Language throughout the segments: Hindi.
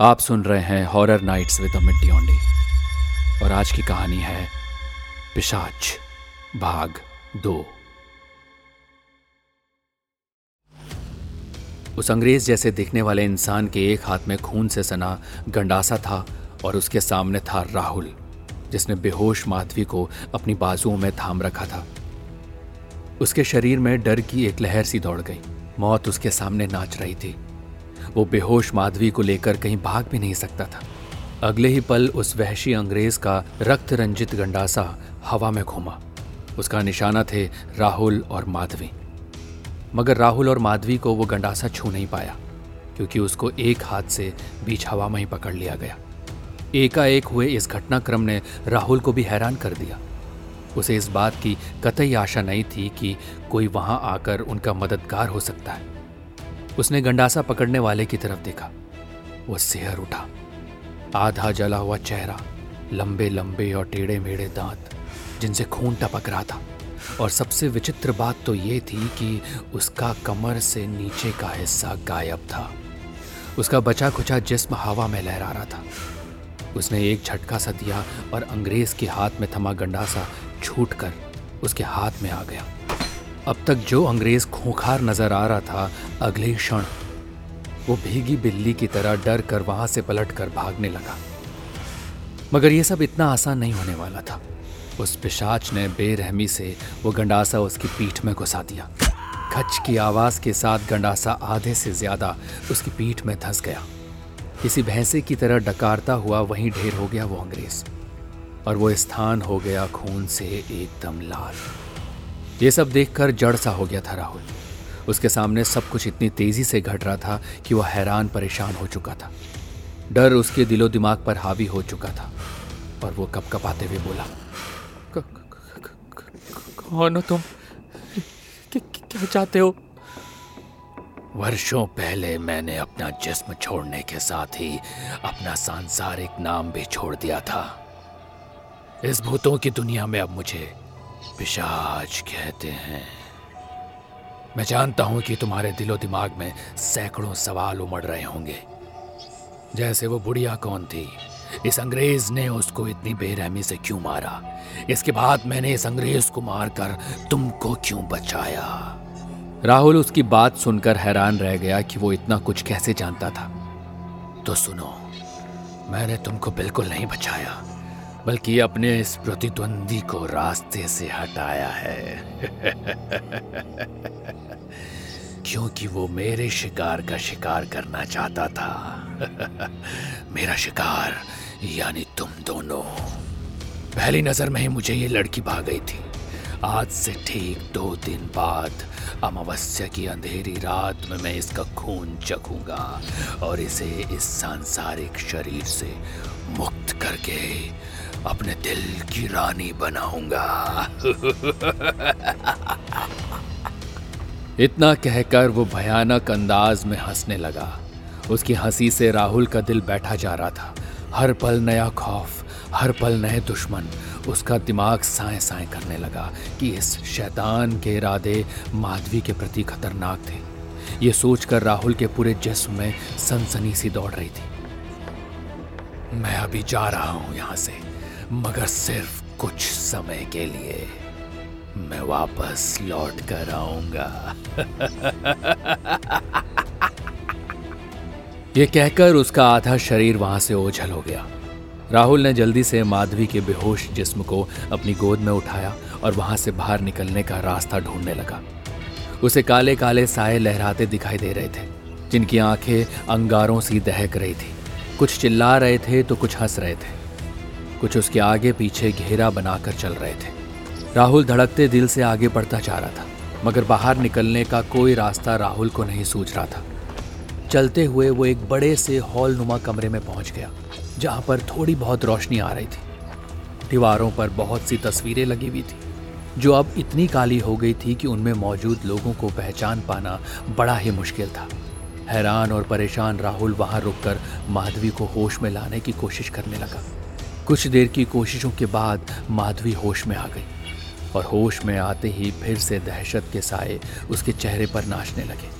आप सुन रहे हैं हॉरर नाइट्स विद मिट्टी ओंडी और आज की कहानी है पिशाच, भाग दो। उस अंग्रेज़ जैसे दिखने वाले इंसान के एक हाथ में खून से सना गंडासा था और उसके सामने था राहुल, जिसने बेहोश माधवी को अपनी बाजुओं में थाम रखा था। उसके शरीर में डर की एक लहर सी दौड़ गई। मौत उसके सामने नाच रही थी। वो बेहोश माधवी को लेकर कहीं भाग भी नहीं सकता था। अगले ही पल उस वहशी अंग्रेज़ का रक्त रंजित गंडासा हवा में घूमा। उसका निशाना थे राहुल और माधवी। मगर राहुल और माधवी को वो गंडासा छू नहीं पाया, क्योंकि उसको एक हाथ से बीच हवा में ही पकड़ लिया गया। एकाएक हुए इस घटनाक्रम ने राहुल को भी हैरान कर दिया। उसे इस बात की कतई आशा नहीं थी कि कोई वहाँ आकर उनका मददगार हो सकता है। उसने गंडासा पकड़ने वाले की तरफ़ देखा। वह सिहर उठा। आधा जला हुआ चेहरा, लंबे लंबे और टेढ़े मेढ़े दांत, जिनसे खून टपक रहा था। और सबसे विचित्र बात तो ये थी कि उसका कमर से नीचे का हिस्सा गायब था। उसका बचा खुचा जिस्म हवा में लहरा रहा था। उसने एक झटका सा दिया और अंग्रेज़ के हाथ में थमा गंडासा छूट कर उसके हाथ में आ गया। अब तक जो अंग्रेज़ खूंखार नज़र आ रहा था, अगले क्षण, वो भीगी बिल्ली की तरह डर कर वहाँ से पलट कर भागने लगा। मगर यह सब इतना आसान नहीं होने वाला था। उस पिशाच ने बेरहमी से वो गंडासा उसकी पीठ में घुसा दिया। खच की आवाज़ के साथ गंडासा आधे से ज़्यादा उसकी पीठ में धंस गया। किसी भैंसे की तरह डकारता हुआ वहीं ढेर हो गया वो अंग्रेज़। और वो स्थान हो गया खून से एकदम लाल। ये सब देखकर जड़ सा हो गया था राहुल। उसके सामने सब कुछ इतनी तेज़ी से घट रहा था कि वह हैरान परेशान हो चुका था। डर उसके दिलो दिमाग पर हावी हो चुका था और वो कप कपाते हुए बोला कौन हो तुम? क्या चाहते हो? वर्षों पहले मैंने अपना जिस्म छोड़ने के साथ ही अपना सांसारिक नाम भी छोड़ दिया था। इस भूतों की दुनिया में अब मुझे पिशाच कहते हैं। मैं जानता हूँ कि तुम्हारे दिलो दिमाग में सैकड़ों सवाल उमड़ रहे होंगे। जैसे वो बुढ़िया कौन थी? इस अंग्रेज़ ने उसको इतनी बेरहमी से क्यों मारा? इसके बाद मैंने इस अंग्रेज़ को मारकर तुमको क्यों बचाया? राहुल उसकी बात सुनकर हैरान रह गया कि वो इतना कुछ कैसे जानता था। तो सुनो, मैंने तुमको बिल्कुल नहीं बचाया। बल्कि अपने इस प्रतिद्वंदी को रास्ते से हटाया है। क्योंकि वो मेरे शिकार का शिकार करना चाहता था। मेरा शिकार, यानी तुम दोनों। पहली नज़र में ही मुझे ये लड़की भाग गई थी। आज से ठीक दो दिन बाद, अमावस्या की अंधेरी रात में मैं इसका खून चखूँगा और इसे इस सांसारिक शरीर से मुक्त करके अपने दिल की रानी बनाऊँगा। इतना कहकर वो भयानक अंदाज में हंसने लगा। उसकी हँसी से राहुल का दिल बैठा जा रहा था। हर पल नया खौफ, हर पल नए दुश्मन। उसका दिमाग साए साए करने लगा कि इस शैतान के इरादे माधवी के प्रति खतरनाक थे। ये सोचकर राहुल के पूरे जिस्म में सनसनी सी दौड़ रही थी। मैं अभी जा रहा हूँ यहाँ से। मगर सिर्फ़ कुछ समय के लिए मैं वापस लौट कर आऊँगा। ये कहकर उसका आधा शरीर वहाँ से ओझल हो गया। राहुल ने जल्दी से माधवी के बेहोश जिस्म को अपनी गोद में उठाया और वहाँ से बाहर निकलने का रास्ता ढूँढने लगा। उसे काले काले साए लहराते दिखाई दे रहे थे, जिनकी आँखें अंगारों सी दहक रही थी। कुछ चिल्ला रहे थे तो कुछ हंस रहे थे। कुछ उसके आगे पीछे घेरा बनाकर चल रहे थे। राहुल धड़कते दिल से आगे बढ़ता जा रहा था, मगर बाहर निकलने का कोई रास्ता राहुल को नहीं सूझ रहा था। चलते हुए वो एक बड़े से हॉल नुमा कमरे में पहुँच गया, जहाँ पर थोड़ी बहुत रोशनी आ रही थी। दीवारों पर बहुत सी तस्वीरें लगी हुई थी, जो अब इतनी काली हो गई थी कि उनमें मौजूद लोगों को पहचान पाना बड़ा ही मुश्किल था। हैरान और परेशान राहुल वहाँ रुककर माधवी को होश में लाने की कोशिश करने लगा। कुछ देर की कोशिशों के बाद माधवी होश में आ गई और होश में आते ही फिर से दहशत के साए उसके चेहरे पर नाचने लगे।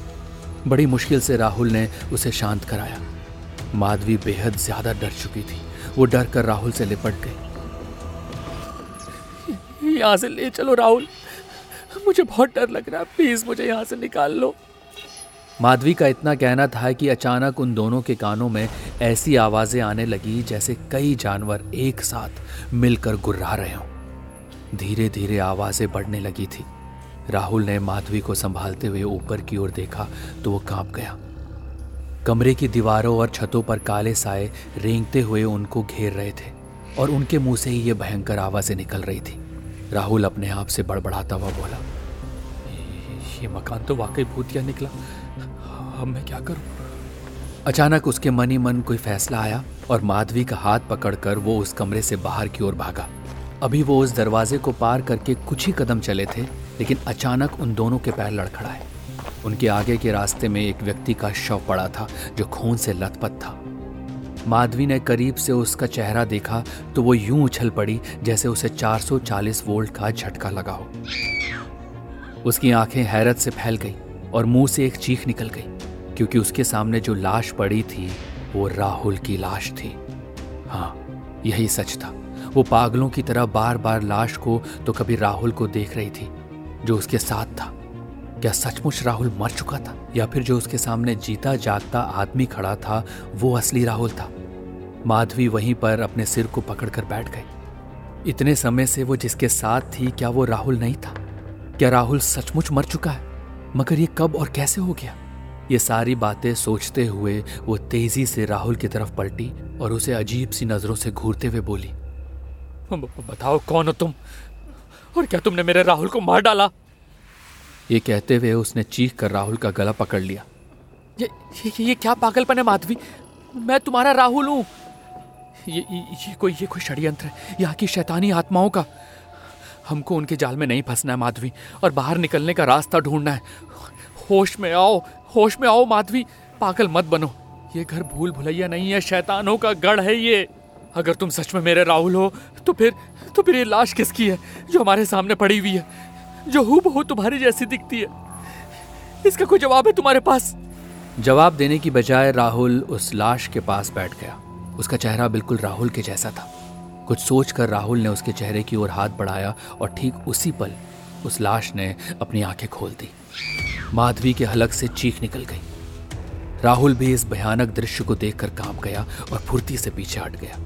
बड़ी मुश्किल से राहुल ने उसे शांत कराया। माधवी बेहद ज़्यादा डर चुकी थी। वो डर कर राहुल से लिपट गई। यहाँ से ले चलो राहुल। मुझे बहुत डर लग रहा है। प्लीज़ मुझे यहाँ से निकाल लो। माधवी का इतना कहना था कि अचानक उन दोनों के कानों में ऐसी आवाज़ें आने लगी जैसे कई जानवर एक साथ मिलकर गुर्रा रहे हों। धीरे धीरे आवाज़ें बढ़ने लगी थी। राहुल ने माधवी को संभालते हुए ऊपर की ओर देखा तो वो काँप गया। कमरे की दीवारों और छतों पर काले साए रेंगते हुए उनको घेर रहे थे और उनके मुँह से ही ये भयंकर आवाज़ें निकल रही थी। राहुल अपने आप से बड़बड़ाता हुआ बोला ये मकान तो वाकई भूतिया निकला। अब मैं क्या करूँ? अचानक उसके मन ही मन कोई फैसला आया और माधवी का हाथ पकड़कर वो उस कमरे से बाहर की ओर भागा। अभी वो उस दरवाजे को पार करके कुछ ही कदम चले थे, लेकिन अचानक उन दोनों के पैर लड़खड़ाए उनके आगे के रास्ते में एक व्यक्ति का शव पड़ा था, जो खून से लथपथ था। माधवी ने करीब से उसका चेहरा देखा तो वो यूँ उछल पड़ी जैसे उसे 440 वोल्ट का झटका लगा हो। उसकी आँखें हैरत से फैल गई और मुँह से एक चीख निकल गई। क्योंकि उसके सामने जो लाश पड़ी थी, वो राहुल की लाश थी। हाँ यही सच था। वो पागलों की तरह बार बार लाश को तो कभी राहुल को देख रही थी, जो उसके साथ था। क्या सचमुच राहुल मर चुका था, या फिर जो उसके सामने जीता जागता आदमी खड़ा था, वो असली राहुल था? माधवी वहीं पर अपने सिर को पकड़कर बैठ गई। इतने समय से वो जिसके साथ थी, क्या वो राहुल नहीं था? क्या राहुल सचमुच मर चुका है? मगर ये कब और कैसे हो गया? ये सारी बातें सोचते हुए वो तेज़ी से राहुल की तरफ़ पलटी और उसे अजीब सी नज़रों से घूरते हुए बोली बताओ कौन हो तुम? और क्या तुमने मेरे राहुल को मार डाला? ये कहते हुए उसने चीख कर राहुल का गला पकड़ लिया। ये ये, ये क्या पागलपन है माधवी? मैं तुम्हारा राहुल हूँ। ये, ये ये कोई ये कोई षड्यंत्र है। यहाँ की शैतानी आत्माओं का। हमको उनके जाल में नहीं फंसना है माधवी और बाहर निकलने का रास्ता ढूंढना है। होश में आओ। होश में आओ, माधवी। पागल मत बनो। ये घर भूल भुलैया नहीं है, शैतानों का गढ़ है ये। अगर तुम सच में मेरे राहुल हो तो फिर तो फिर ये लाश किसकी है, जो हमारे सामने पड़ी हुई है? जो हु बहु तुम्हारी जैसी दिखती है। इसका कोई जवाब है तुम्हारे पास? जवाब देने की बजाय राहुल उस लाश के पास बैठ गया। उसका चेहरा बिल्कुल राहुल के जैसा था। कुछ सोचकर राहुल ने उसके चेहरे की ओर हाथ बढ़ाया और ठीक उसी पल उस लाश ने अपनी आँखें खोल दी। माधवी के हलक से चीख निकल गई। राहुल भी इस भयानक दृश्य को देखकर काँप गया और फुर्ती से पीछे हट गया।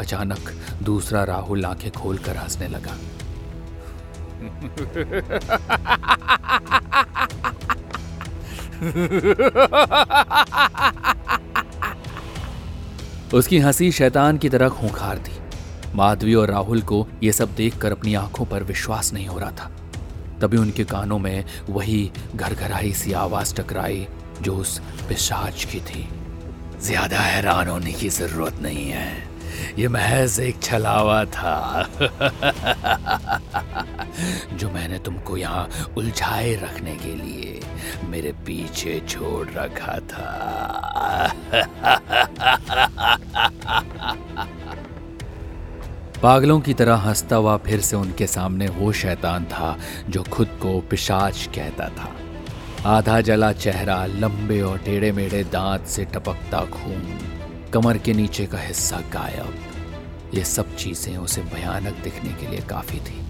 अचानक दूसरा राहुल आँखें खोलकर हंसने लगा। उसकी हँसी शैतान की तरह खूंखार थी। माधवी और राहुल को यह सब देखकर अपनी आँखों पर विश्वास नहीं हो रहा था। तभी उनके कानों में वही घर घरघराई सी आवाज़ टकराई जो उस पिशाच की थी। ज़्यादा हैरान होने की ज़रूरत नहीं है। ये महज एक छलावा था। जो मैंने तुमको यहाँ उलझाए रखने के लिए मेरे पीछे छोड़ रखा था। पागलों की तरह हंसता हुआ फिर से उनके सामने वो शैतान था जो खुद को पिशाच कहता था। आधा जला चेहरा, लंबे और टेढ़े मेढ़े दांत से टपकता खून, कमर के नीचे का हिस्सा गायब। ये सब चीज़ें उसे भयानक दिखने के लिए काफ़ी थी।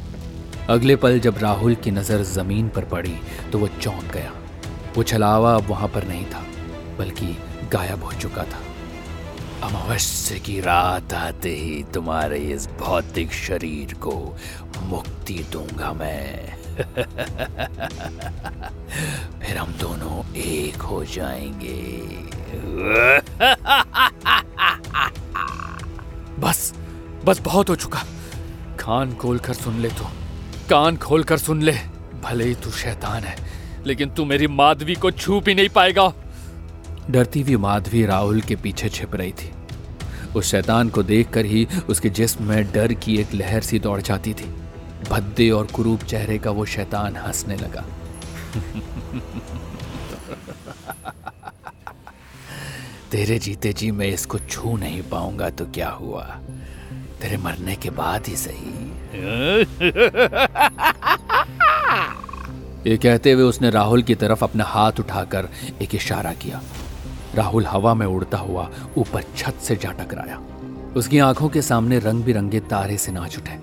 अगले पल जब राहुल की नज़र ज़मीन पर पड़ी तो वो चौंक गया। वो छलावा अब वहाँ पर नहीं था, बल्कि गायब हो चुका था। अमावस्या की रात आते ही तुम्हारे इस भौतिक शरीर को मुक्ति दूँगा मैं। फिर हम दोनों एक हो जाएँगे। बस बस बहुत हो चुका। कान खोल कर सुन ले तू। कान खोल कर सुन ले। भले ही तू शैतान है, लेकिन तू मेरी माधवी को छू भी नहीं पाएगा। डरती हुई माधवी राहुल के पीछे छिप रही थी। उस शैतान को देखकर ही उसके जिस्म में डर की एक लहर सी दौड़ जाती थी। भद्दे और कुरूप चेहरे का वो शैतान हंसने लगा। तेरे जीते जी मैं इसको छू नहीं पाऊँगा तो क्या हुआ? तेरे मरने के बाद ही सही। ये कहते हुए उसने राहुल की तरफ़ अपना हाथ उठाकर एक इशारा किया। राहुल हवा में उड़ता हुआ ऊपर छत से जा टकराया। उसकी आँखों के सामने रंग बिरंगे तारे से नाच उठे।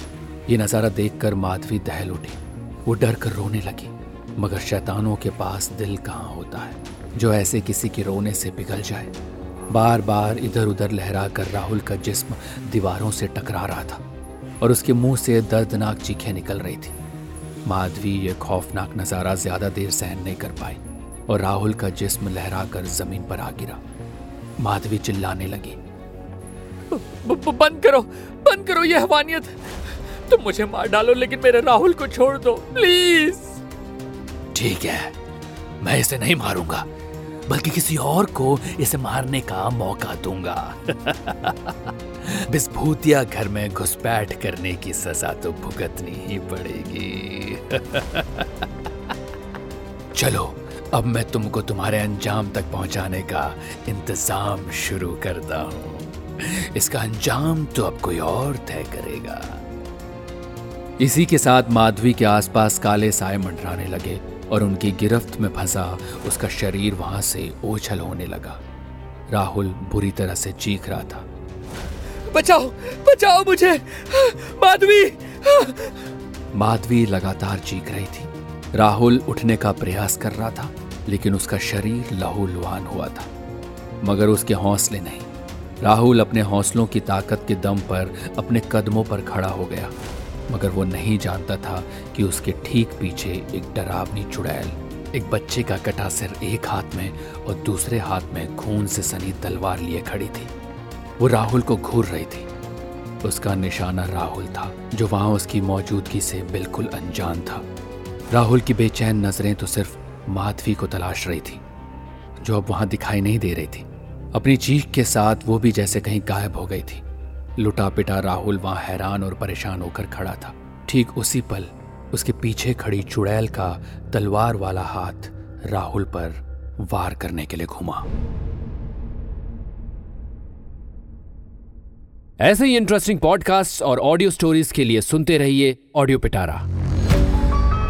ये नज़ारा देखकर माधवी दहल उठी। वो डर कर रोने लगी, मगर शैतानों के पास दिल कहाँ होता है, जो ऐसे किसी के रोने से पिघल जाए? बार बार इधर उधर लहरा कर राहुल का जिस्म दीवारों से टकरा रहा था, और उसके मुँह से दर्दनाक चीखें निकल रही थी। माधवी ये खौफनाक नज़ारा ज़्यादा देर सहन नहीं कर पाई। और राहुल का जिस्म लहरा कर ज़मीन पर आ गिरा। माधवी चिल्लाने लगी। बंद करो बंद करो ये हवानियत। तुम मुझे मार डालो लेकिन मेरे राहुल को छोड़ दो प्लीज़। ठीक है मैं इसे नहीं मारूँगा बल्कि किसी और को इसे मारने का मौका दूँगा। बिस्भूतिया घर में घुसपैठ करने की सजा तो भुगतनी ही पड़ेगी। चलो अब मैं तुमको तुम्हारे अंजाम तक पहुँचाने का इंतज़ाम शुरू करता हूँ। इसका अंजाम तो अब कोई और तय करेगा। इसी के साथ माधवी के आसपास काले साय मंडराने लगे और उनकी गिरफ्त में फंसा, उसका शरीर वहाँ से ओछल होने लगा। राहुल बुरी तरह से चीख रहा था। बचाओ बचाओ मुझे! माधवी! माधवी लगातार चीख रही थी। राहुल उठने का प्रयास कर रहा था, लेकिन उसका शरीर लहूलुहान हुआ था। मगर उसके हौसले नहीं। राहुल अपने हौसलों की ताकत के दम पर अपने कदमों पर खड़ा हो गया। मगर वो नहीं जानता था कि उसके ठीक पीछे एक डरावनी चुड़ैल, एक बच्चे का कटा सिर एक हाथ में और दूसरे हाथ में खून से सनी तलवार लिए खड़ी थी। वो राहुल को घूर रही थी। उसका निशाना राहुल था, जो वहाँ उसकी मौजूदगी से बिल्कुल अनजान था। राहुल की बेचैन नज़रें तो सिर्फ़ माधवी को तलाश रही थी, जो अब वहाँ दिखाई नहीं दे रही थी। अपनी चीख के साथ वो भी जैसे कहीं गायब हो गई थी। लुटा पिटा राहुल वहाँ हैरान और परेशान होकर खड़ा था। ठीक उसी पल उसके पीछे खड़ी चुड़ैल का तलवार वाला हाथ राहुल पर वार करने के लिए घुमा। ऐसे ही इंटरेस्टिंग पॉडकास्ट और ऑडियो स्टोरीज के लिए सुनते रहिए ऑडियो पिटारा